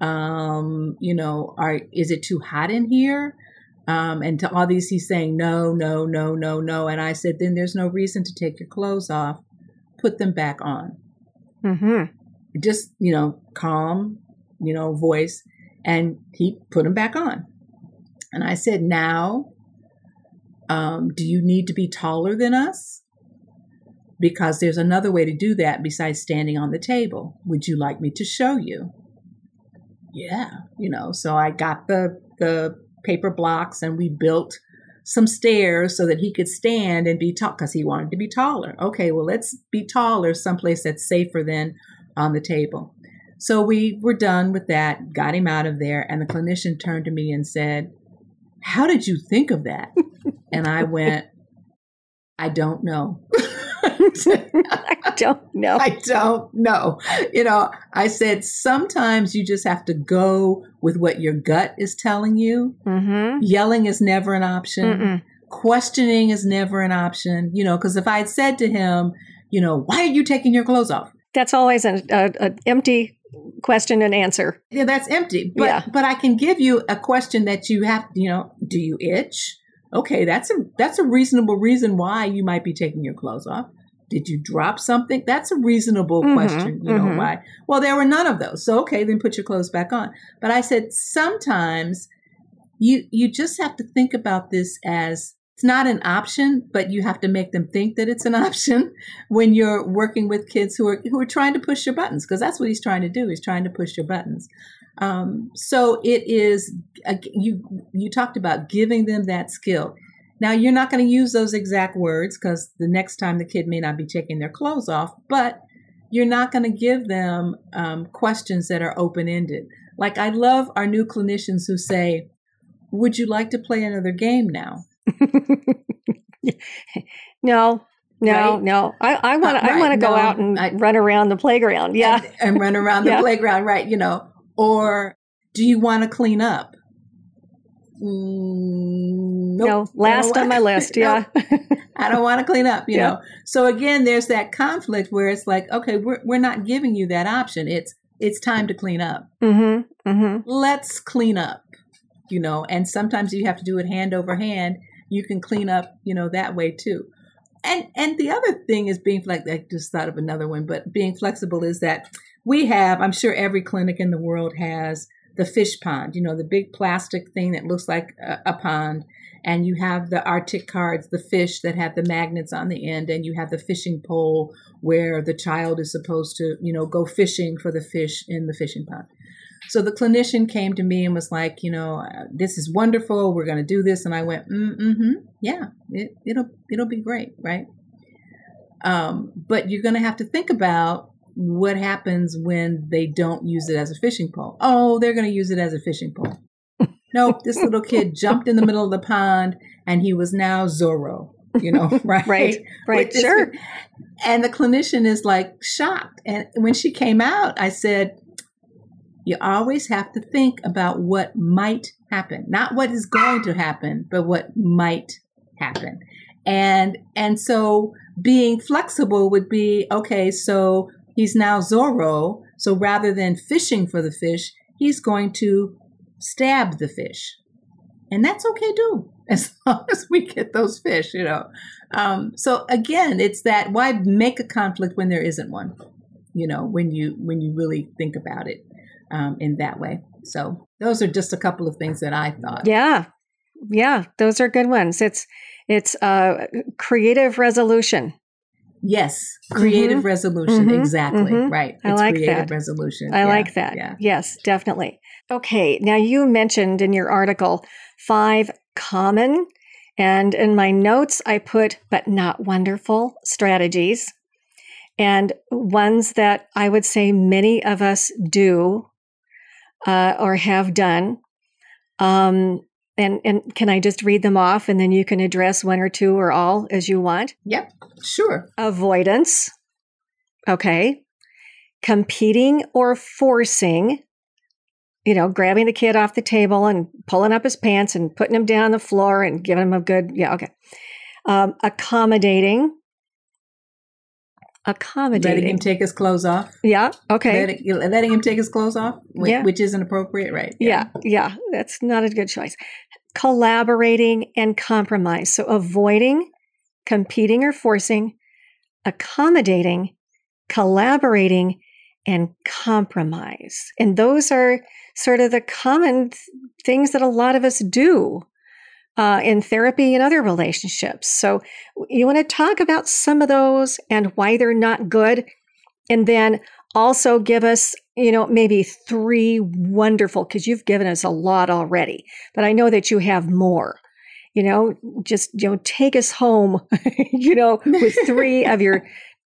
Um, you know, are, is it too hot in here? Um, and to all these, he's saying, no, no, no, no, no. And I said, then there's no reason to take your clothes off. Put them back on. Mm-hmm. Just, you know, calm, you know, voice, and he put him back on. And I said, Now, um, do you need to be taller than us? Because there's another way to do that besides standing on the table. Would you like me to show you? Yeah, you know, so I got the the paper blocks and we built some stairs so that he could stand and be tall because he wanted to be taller. Okay, well, let's be taller someplace that's safer than on the table. So we were done with that, got him out of there, and the clinician turned to me and said, How did you think of that? and I went, I don't know. I don't know. I don't know. You know, I said sometimes you just have to go with what your gut is telling you. Mm-hmm. Yelling is never an option. Mm-mm. Questioning is never an option. You know, because if I had said to him, you know, why are you taking your clothes off? That's always an empty question and answer. Yeah, that's empty. But yeah. but I can give you a question that you have. You know, do you itch? Okay, that's a that's a reasonable reason why you might be taking your clothes off. Did you drop something? That's a reasonable mm-hmm, question. You mm-hmm. know why? Well, there were none of those. So okay, then put your clothes back on. But I said sometimes you you just have to think about this as it's not an option, but you have to make them think that it's an option when you're working with kids who are who are trying to push your buttons because that's what he's trying to do. He's trying to push your buttons. Um, so it is you you talked about giving them that skill. Now you're not going to use those exact words because the next time the kid may not be taking their clothes off, but you're not going to give them um, questions that are open ended. Like I love our new clinicians who say, "Would you like to play another game now?" no, no, right? no. I, I want to. Uh, right. I want to go no, out and I, run around the playground. Yeah, and, and run around the yeah. playground. Right. You know. Or do you want to clean up? Mm, nope. No, last on my list. Yeah. I don't want to clean up, you yeah. know. So again, there's that conflict where it's like, okay, we're we're not giving you that option. It's it's time to clean up. Mm-hmm, mm-hmm. Let's clean up, you know. And sometimes you have to do it hand over hand. You can clean up, you know, that way too. And and the other thing is being like I just thought of another one, but being flexible is that we have. I'm sure every clinic in the world has the fish pond, you know, the big plastic thing that looks like a, a, pond. And you have the Artic cards, the fish that have the magnets on the end, and you have the fishing pole where the child is supposed to, you know, go fishing for the fish in the fishing pond. So the clinician came to me and was like, you know, this is wonderful. We're going to do this, and I went, mm, mm-hmm, yeah, it, it'll it'll be great, right? Um, but you're going to have to think about what happens when they don't use it as a fishing pole? Oh, they're going to use it as a fishing pole. nope, this little kid jumped in the middle of the pond and he was now Zorro, you know, right? right, right, sure. And the clinician is like shocked. And when she came out, I said, you always have to think about what might happen, not what is going to happen, but what might happen. And and so being flexible would be okay, so He's now Zorro, so rather than fishing for the fish, he's going to stab the fish. And that's okay too, as long as we get those fish, you know. Um, so again, it's that why make a conflict when there isn't one, you know, when you when you really think about it um, in that way. So those are just a couple of things that I thought. Yeah, yeah, those are good ones. It's it's uh, creative resolution Yes, creative mm-hmm. resolution. Mm-hmm. Exactly. Mm-hmm. Right. I like creative that. resolution. I yeah. like that. Yeah. Yes, definitely. Okay. Now you mentioned in your article five common, and in my notes I put but not wonderful strategies, and ones that I would say many of us do uh, or have done. Um, and and can I just read them off and then you can address one or two or all as you want? Yep, sure. Avoidance. Okay. Competing or forcing. You know, grabbing the kid off the table and pulling up his pants and putting him down on the floor and giving him a good, yeah, okay. Um, accommodating accommodating. Letting him take his clothes off. Yeah. Okay. Letting, letting him take his clothes off, which, yeah. which isn't appropriate, right? Yeah. yeah. Yeah. That's not a good choice. Collaborating and compromise. So avoiding, competing or forcing, accommodating, collaborating, and compromise. And those are sort of the common th- things that a lot of us do uh, in therapy and other relationships. So you want to talk about some of those and why they're not good. And then also give us, you know, maybe three wonderful, because you've given us a lot already, but I know that you have more. You know, just, you know, take us home, you know, with three of your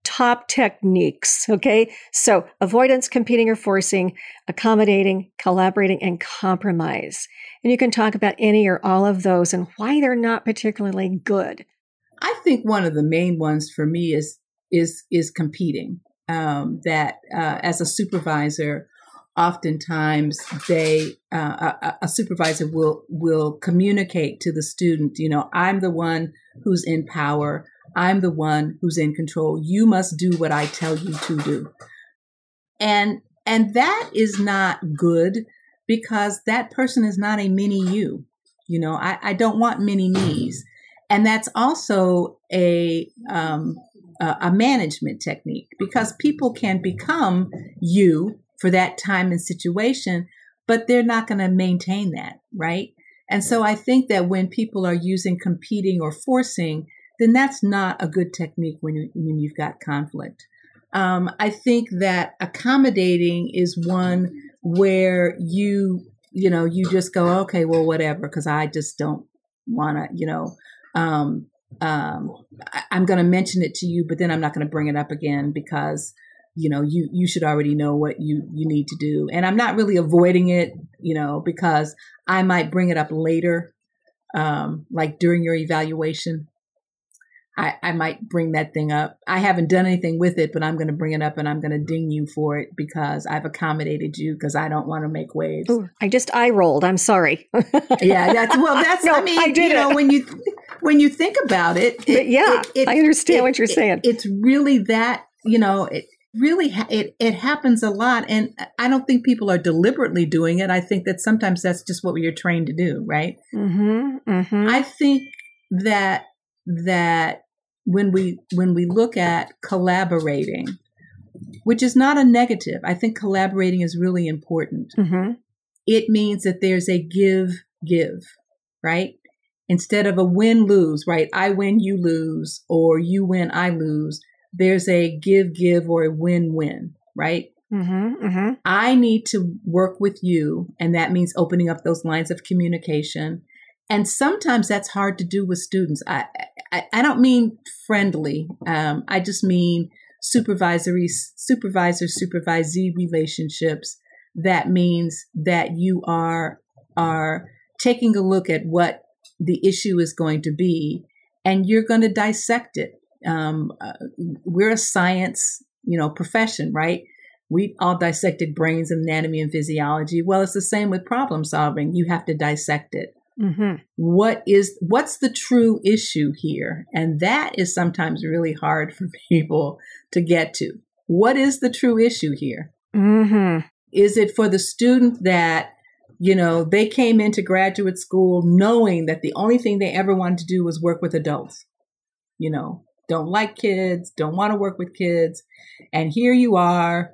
top techniques. Okay. So avoidance, competing or forcing, accommodating, collaborating, and compromise. And you can talk about any or all of those and why they're not particularly good. I think one of the main ones for me is is is competing. Um, that uh, as a supervisor, oftentimes they uh, a, a, supervisor will will communicate to the student. You know, I'm the one who's in power. I'm the one who's in control. You must do what I tell you to do. and and that is not good because that person is not a mini you. You know, I, I don't want mini me's. And that's also a, um, a management technique because people can become you for that time and situation, but they're not going to maintain that, right? And so I think that when people are using competing or forcing, then that's not a good technique when you, when you've got conflict. Um, I think that accommodating is one where you you know you just go okay well whatever because I just don't want to you know um, um, I, I'm going to mention it to you, but then I'm not going to bring it up again because you know you you should already know what you you need to do and i'm not really avoiding it you know because i might bring it up later um like during your evaluation I, I might bring that thing up. I haven't done anything with it, but I'm going to bring it up and I'm going to ding you for it because I've accommodated you because I don't want to make waves. Ooh, I just eye rolled. I'm sorry. yeah, that's well. That's no, I mean, I did you know, when you when you think about it, it yeah, it, it, I understand what you're saying. it's really that you know it really ha- it it happens a lot, and I don't think people are deliberately doing it. I think that sometimes that's just what you're trained to do, right? Mm-hmm, mm-hmm. I think that that when we when we look at collaborating, which is not a negative. I think collaborating is really important. Mm-hmm. It means that there's a give give, right? Instead of a win lose, right? I win, you lose, or you win, I lose. There's a give give or a win win, right? Mm-hmm, mm-hmm. I need to work with you, and that means opening up those lines of communication. And sometimes that's hard to do with students. I, I, I don't mean friendly. Um, I just mean supervisory, supervisor, supervisee relationships. That means that you are, are taking a look at what the issue is going to be and you're going to dissect it. Um, uh, we're a science, you know, profession, right? We all dissected brains, and anatomy, and physiology. Well, it's the same with problem solving. You have to dissect it. Mm-hmm. What is what's the true issue here? And that is sometimes really hard for people to get to. What is the true issue here? Mm-hmm. Is it for the student that you know they came into graduate school knowing that the only thing they ever wanted to do was work with adults? You know, don't like kids, don't want to work with kids, and here you are,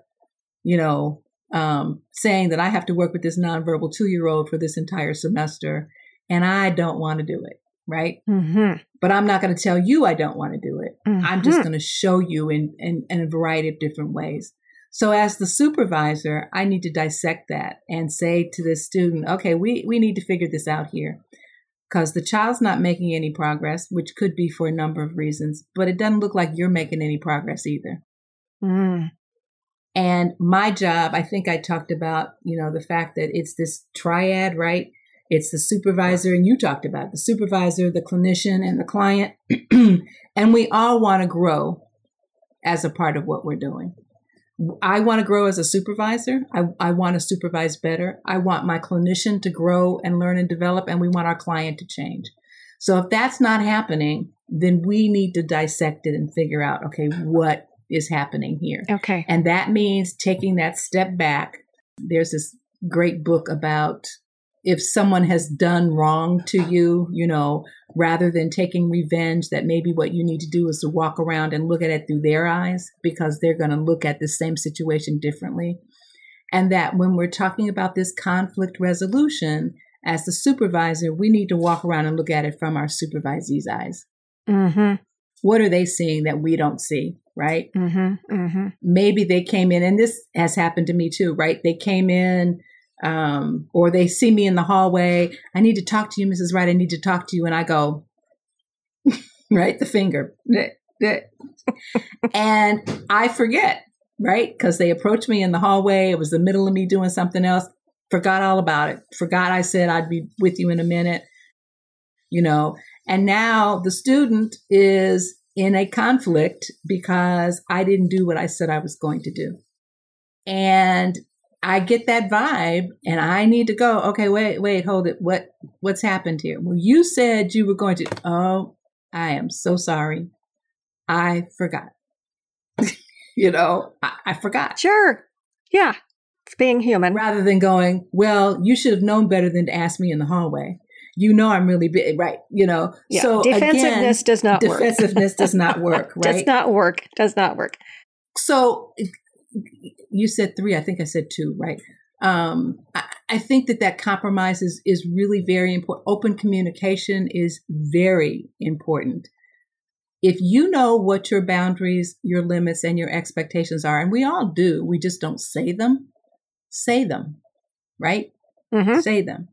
you know, um, saying that I have to work with this nonverbal two year old for this entire semester and I don't want to do it, right? Mm-hmm. But I'm not going to tell you I don't want to do it. Mm-hmm. I'm just going to show you in, in, in a variety of different ways. So as the supervisor, I need to dissect that and say to the student, okay, we, we need to figure this out here because the child's not making any progress, which could be for a number of reasons, but it doesn't look like you're making any progress either. Mm. And my job, I think I talked about, you know, the fact that it's this triad, right? It's the supervisor, and you talked about the supervisor, the clinician, and the client. and we all want to grow as a part of what we're doing. I want to grow as a supervisor. I, I want to supervise better. I want my clinician to grow and learn and develop, and we want our client to change. So if that's not happening, then we need to dissect it and figure out, okay, what is happening here? Okay. And that means taking that step back. There's this great book about if someone has done wrong to you, you know, rather than taking revenge, that maybe what you need to do is to walk around and look at it through their eyes because they're going to look at the same situation differently. And that when we're talking about this conflict resolution, as the supervisor, we need to walk around and look at it from our supervisee's eyes. Mm-hmm. What are they seeing that we don't see? Right? Mm-hmm. Mm-hmm. Maybe they came in, and this has happened to me too, right? They came in um, or they see me in the hallway. I need to talk to you, Mrs. Wright. I need to talk to you. And I go, right, the finger. and I forget, right? Because they approached me in the hallway. It was the middle of me doing something else. Forgot all about it. Forgot I said I'd be with you in a minute, you know. And now the student is in a conflict because I didn't do what I said I was going to do. And I get that vibe and I need to go, okay, wait, wait, hold it. What what's happened here? Well, you said you were going to oh, I am so sorry. I forgot. you know, I, I, forgot. Sure. Yeah. It's being human. Rather than going, well, you should have known better than to ask me in the hallway. You know I'm really big, right? You know, Yeah. so defensiveness again, does not work. defensiveness does not work, right? Does not work. Does not work. so you said three i think i said two right? Um, I, I think that that compromise is, is really very important open communication is very important. If you know what your boundaries your limits and your expectations are and we all do we just don't say them say them right? Hmm say them.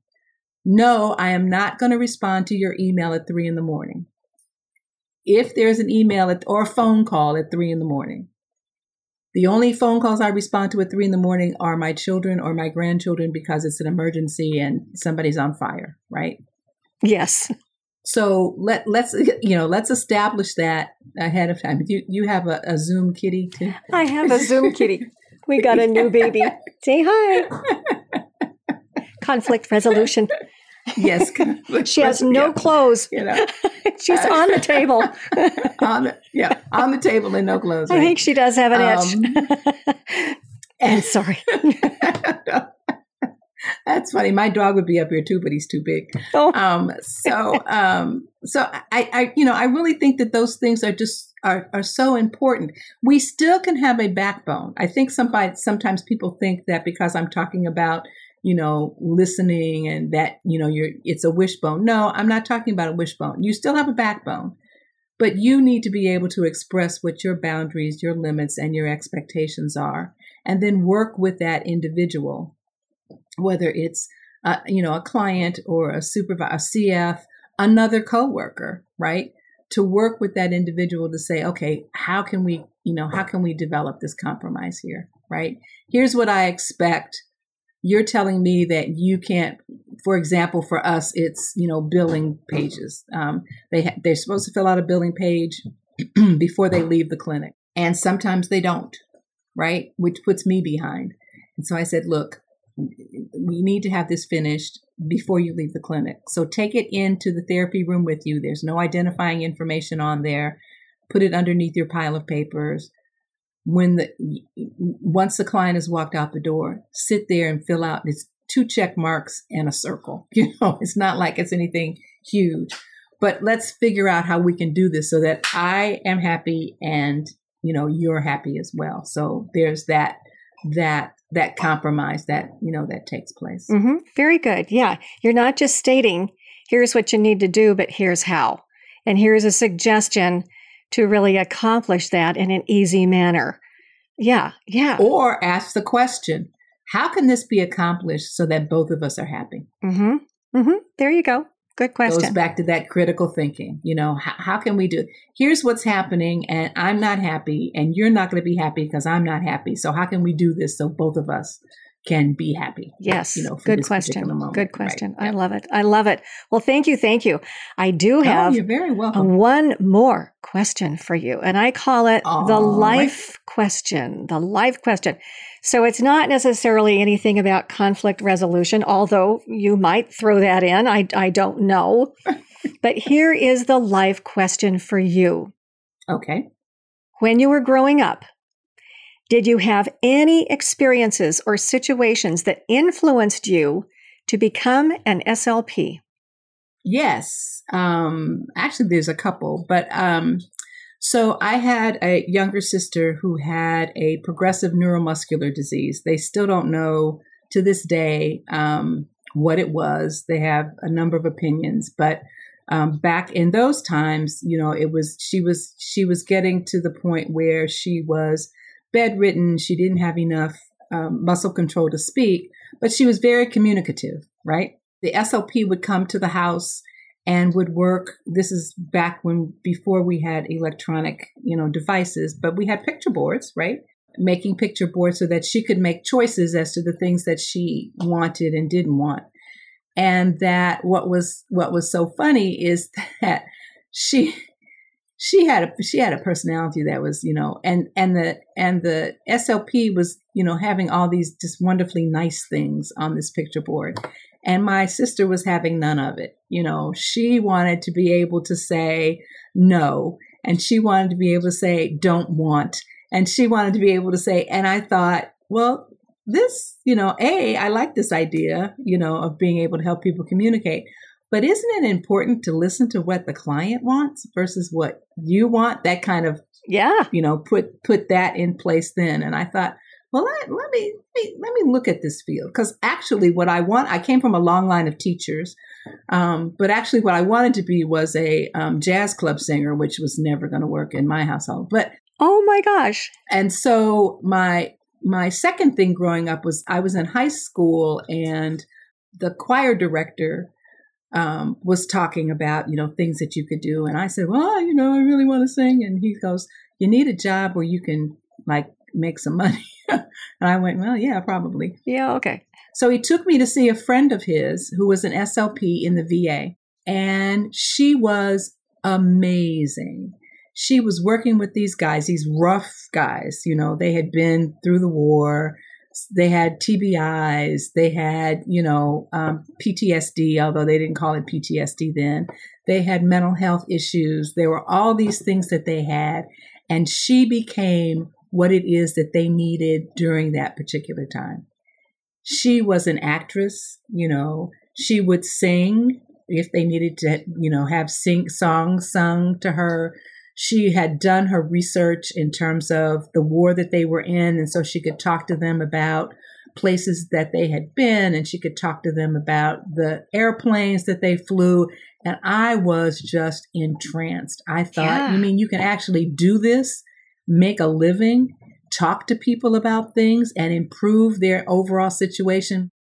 No i am not going to respond to your email at three in the morning. If there's an email at, or a phone call at three in the morning the only phone calls I respond to at three in the morning are my children or my grandchildren because it's an emergency and somebody's on fire, right? Yes. So let let's you know let's establish that ahead of time. You you have a, a Zoom kitty too. I have a Zoom kitty. We got a new baby. Say hi. Conflict resolution. Yes, She has no Yeah, clothes. You know, She's on the table. on the yeah on the table and no clothes. I think she does have an itch. and Sorry. That's funny. My dog would be up here too, but he's too big. Oh. Um, so, um, so I, I, you know, I really think that those things are just are, are so important. We still can have a backbone. I think somebody sometimes people think that because I'm talking about, you know, listening and that, you know, you're it's a wishbone. No, I'm not talking about a wishbone. You still have a backbone. But you need to be able to express what your boundaries, your limits, and your expectations are, and then work with that individual whether it's uh, you know a client or a supervisor, a CF, another coworker, right? To work with that individual to say, okay, how can we, you know, how can we develop this compromise here, right? Here's what I expect. You're telling me that you can't. For example, for us, it's you know billing pages. Um, they ha- they're supposed to fill out a billing page before they leave the clinic, and sometimes they don't, right? Which puts me behind. And so I said, look, we need to have this finished before you leave the clinic. So take it into the therapy room with you. There's no identifying information on there. Put it underneath your pile of papers. When the once the client has walked out the door, sit there and fill out. It's two check marks and a circle. You know, it's not like it's anything huge. But let's figure out how we can do this so that I am happy and you know you're happy as well. So there's that that that compromise that you know that takes place. hmm Very good. Yeah. You're not just stating, here's what you need to do, but here's how. And here's a suggestion to really accomplish that in an easy manner. Yeah. Yeah. Or ask the question, how can this be accomplished so that both of us are happy? Mm-hmm. Mm-hmm. There you go. Good question. Goes back to that critical thinking. You know, how, how can we do? Here's what's happening, and I'm not happy, and you're not going to be happy because I'm not happy. So how can we do this so both of us can be happy? Yes. You know, Good question. Good Right. question. I Yeah. love it. I love it. Well, thank you. Thank you. I do Oh, have you're very welcome. one more question for you, and I call it the All right. life question. The life question. So it's not necessarily anything about conflict resolution, although you might throw that in. I, I don't know. but here is the life question for you. Okay. When you were growing up, did you have any experiences or situations that influenced you to become an SLP? Yes. Um, actually, there's a couple, but um, so I had a younger sister who had a progressive neuromuscular disease. They still don't know to this day um, what it was. They have a number of opinions, but um, back in those times, you know, it was she was she was getting to the point where she was bedridden. She didn't have enough um, muscle control to speak, but she was very communicative, right? the SLP would come to the house and would work. This is back when before we had electronic, you know, devices, but we had picture boards, right? Making picture boards so that she could make choices as to the things that she wanted and didn't want. And that what was what was so funny is that she she had a she had a personality that was you know and and the and the SLP was you know having all these just wonderfully nice things on this picture board and my sister was having none of it. You know, she wanted to be able to say no, and she wanted to be able to say don't want, and she wanted to be able to say, and I thought, well, this, you know, A, I like this idea, you know, of being able to help people communicate. But isn't it important to listen to what the client wants versus what you want? That kind of yeah, you know, put put that in place then. And I thought, well, let, let me let me, let me look at this field because actually, what I want, I came from a long line of teachers, um, but actually, what I wanted to be was a um, jazz club singer, which was never going to work in my household. But oh my gosh! And so my my second thing growing up was I was in high school and the choir director um, was talking about, you know, things that you could do. And I said, well, you know, I really want to sing. And he goes, you need a job where you can like make some money. and I went, well, yeah, probably. Yeah, okay. So he took me to see a friend of his who was an SLP in the VA. And she was amazing. She was working with these guys, these rough guys, you know, they had been through the war they had TBIs, they had, you know, um, PTSD, although they didn't call it PTSD then. They had mental health issues. There were all these things that they had. And she became what it is that they needed during that particular time. She was an actress, you know, she would sing if they needed to, you know, have sing songs sung to her she had done her research in terms of the war that they were in. And so she could talk to them about places that they had been and she could talk to them about the airplanes that they flew. And I was just entranced. I thought, yeah. you mean you can actually do this, make a living, talk to people about things, and improve their overall situation?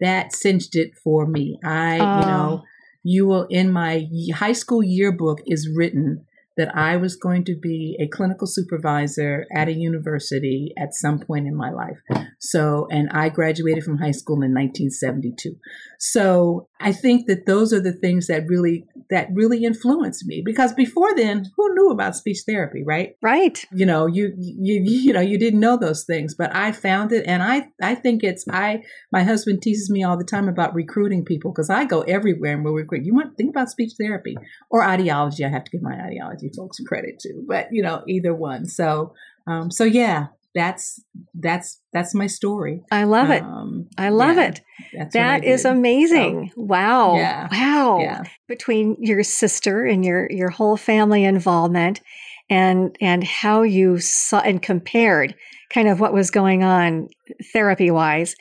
That cinched it for me. I, you oh. know, you will, in my high school yearbook is written that I was going to be a clinical supervisor at a university at some point in my life. So, and I graduated from high school in 1972. So I think that those are the things that really, that really influenced me because before then, who knew about speech therapy, right? Right. You know, you, you, you know, you didn't know those things, but I found it. And I, I think it's, I, my husband teases me all the time about recruiting people because I go everywhere and we'll recruit. You want to think about speech therapy or audiology. I have to give my audiology folks credit to, but you know, either one. So, um, so yeah, that's that's that's my story. I love it. Um, I love yeah, it. That is amazing. So, wow. Yeah, wow. Yeah. Between your sister and your your whole family involvement and and how you saw and compared kind of what was going on therapy wise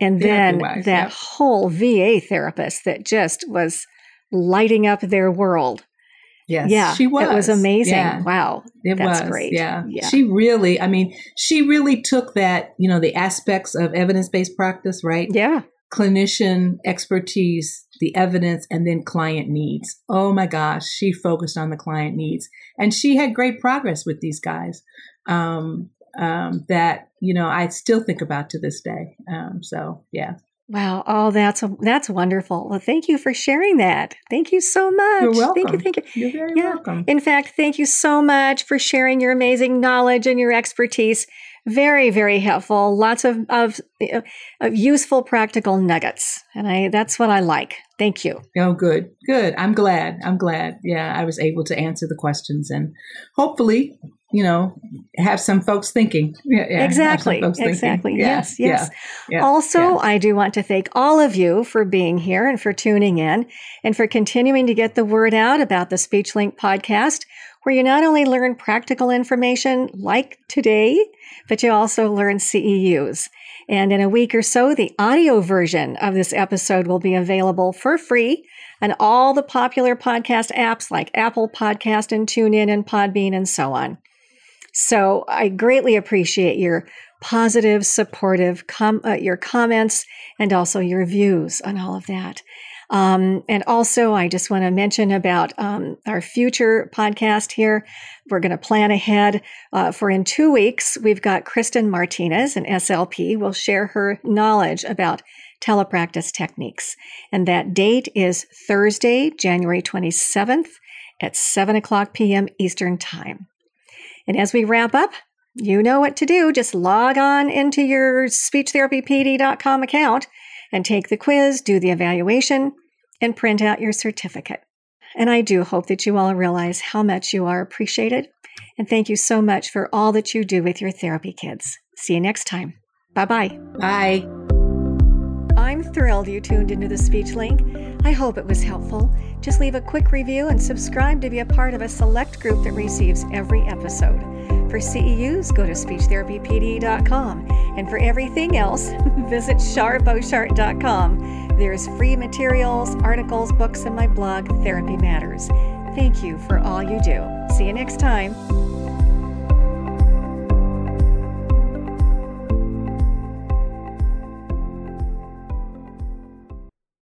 and then that yeah. whole VA therapist that just was lighting up their world Yes, yeah, she was. It was amazing. Yeah. Wow, it That's was. great. Yeah. yeah, she really. I mean, she really took that. You know, the aspects of evidence based practice, right? Yeah, clinician expertise, the evidence, and then client needs. Oh my gosh, she focused on the client needs, and she had great progress with these guys. Um, um, that you know I still think about to this day. Um, so yeah, Wow. Oh, that's that's wonderful. Well, thank you for sharing that. Thank you so much. You're welcome. Thank you. Thank you. You're very yeah. welcome. In fact, thank you so much for sharing your amazing knowledge and your expertise. Very, very helpful. Lots of, of, of useful, practical nuggets. And I that's what I like. Thank you. Oh, good. Good. I'm glad. I'm glad. Yeah, I was able to answer the questions and hopefully you know, have some folks thinking. Yeah, yeah exactly. Exactly. Thinking. Yes. Yeah, yes. Yeah, also, I do want to thank all of you for being here and for tuning in and for continuing to get the word out about the SpeechLink podcast, where you not only learn practical information like today, but you also learn CEUs. And in a week or so, the audio version of this episode will be available for free on all the popular podcast apps like Apple Podcast and TuneIn and Podbean and so on. So I greatly appreciate your positive, supportive, com- uh, your comments, and also your views on all of that. Um, and also, I just want to mention about um, our future podcast here. We're going to plan ahead uh, for in two weeks. We've got Kristen Martinez, an SLP, will share her knowledge about telepractice techniques. And that date is Thursday, January 27th at 7 o'clock p.m. Eastern Time. And as we wrap up, you know what to do. Just log on into your speechtherapypd.com account and take the quiz, do the evaluation, and print out your certificate. And I do hope that you all realize how much you are appreciated. And thank you so much for all that you do with your therapy kids. See you next time. Bye bye. Bye. I'm thrilled you tuned into the Speech Link. I hope it was helpful. Just leave a quick review and subscribe to be a part of a select group that receives every episode. For CEUs, go to speechtherapypd.com. And for everything else, visit charboshart.com. There's free materials, articles, books, and my blog, Therapy Matters. Thank you for all you do. See you next time.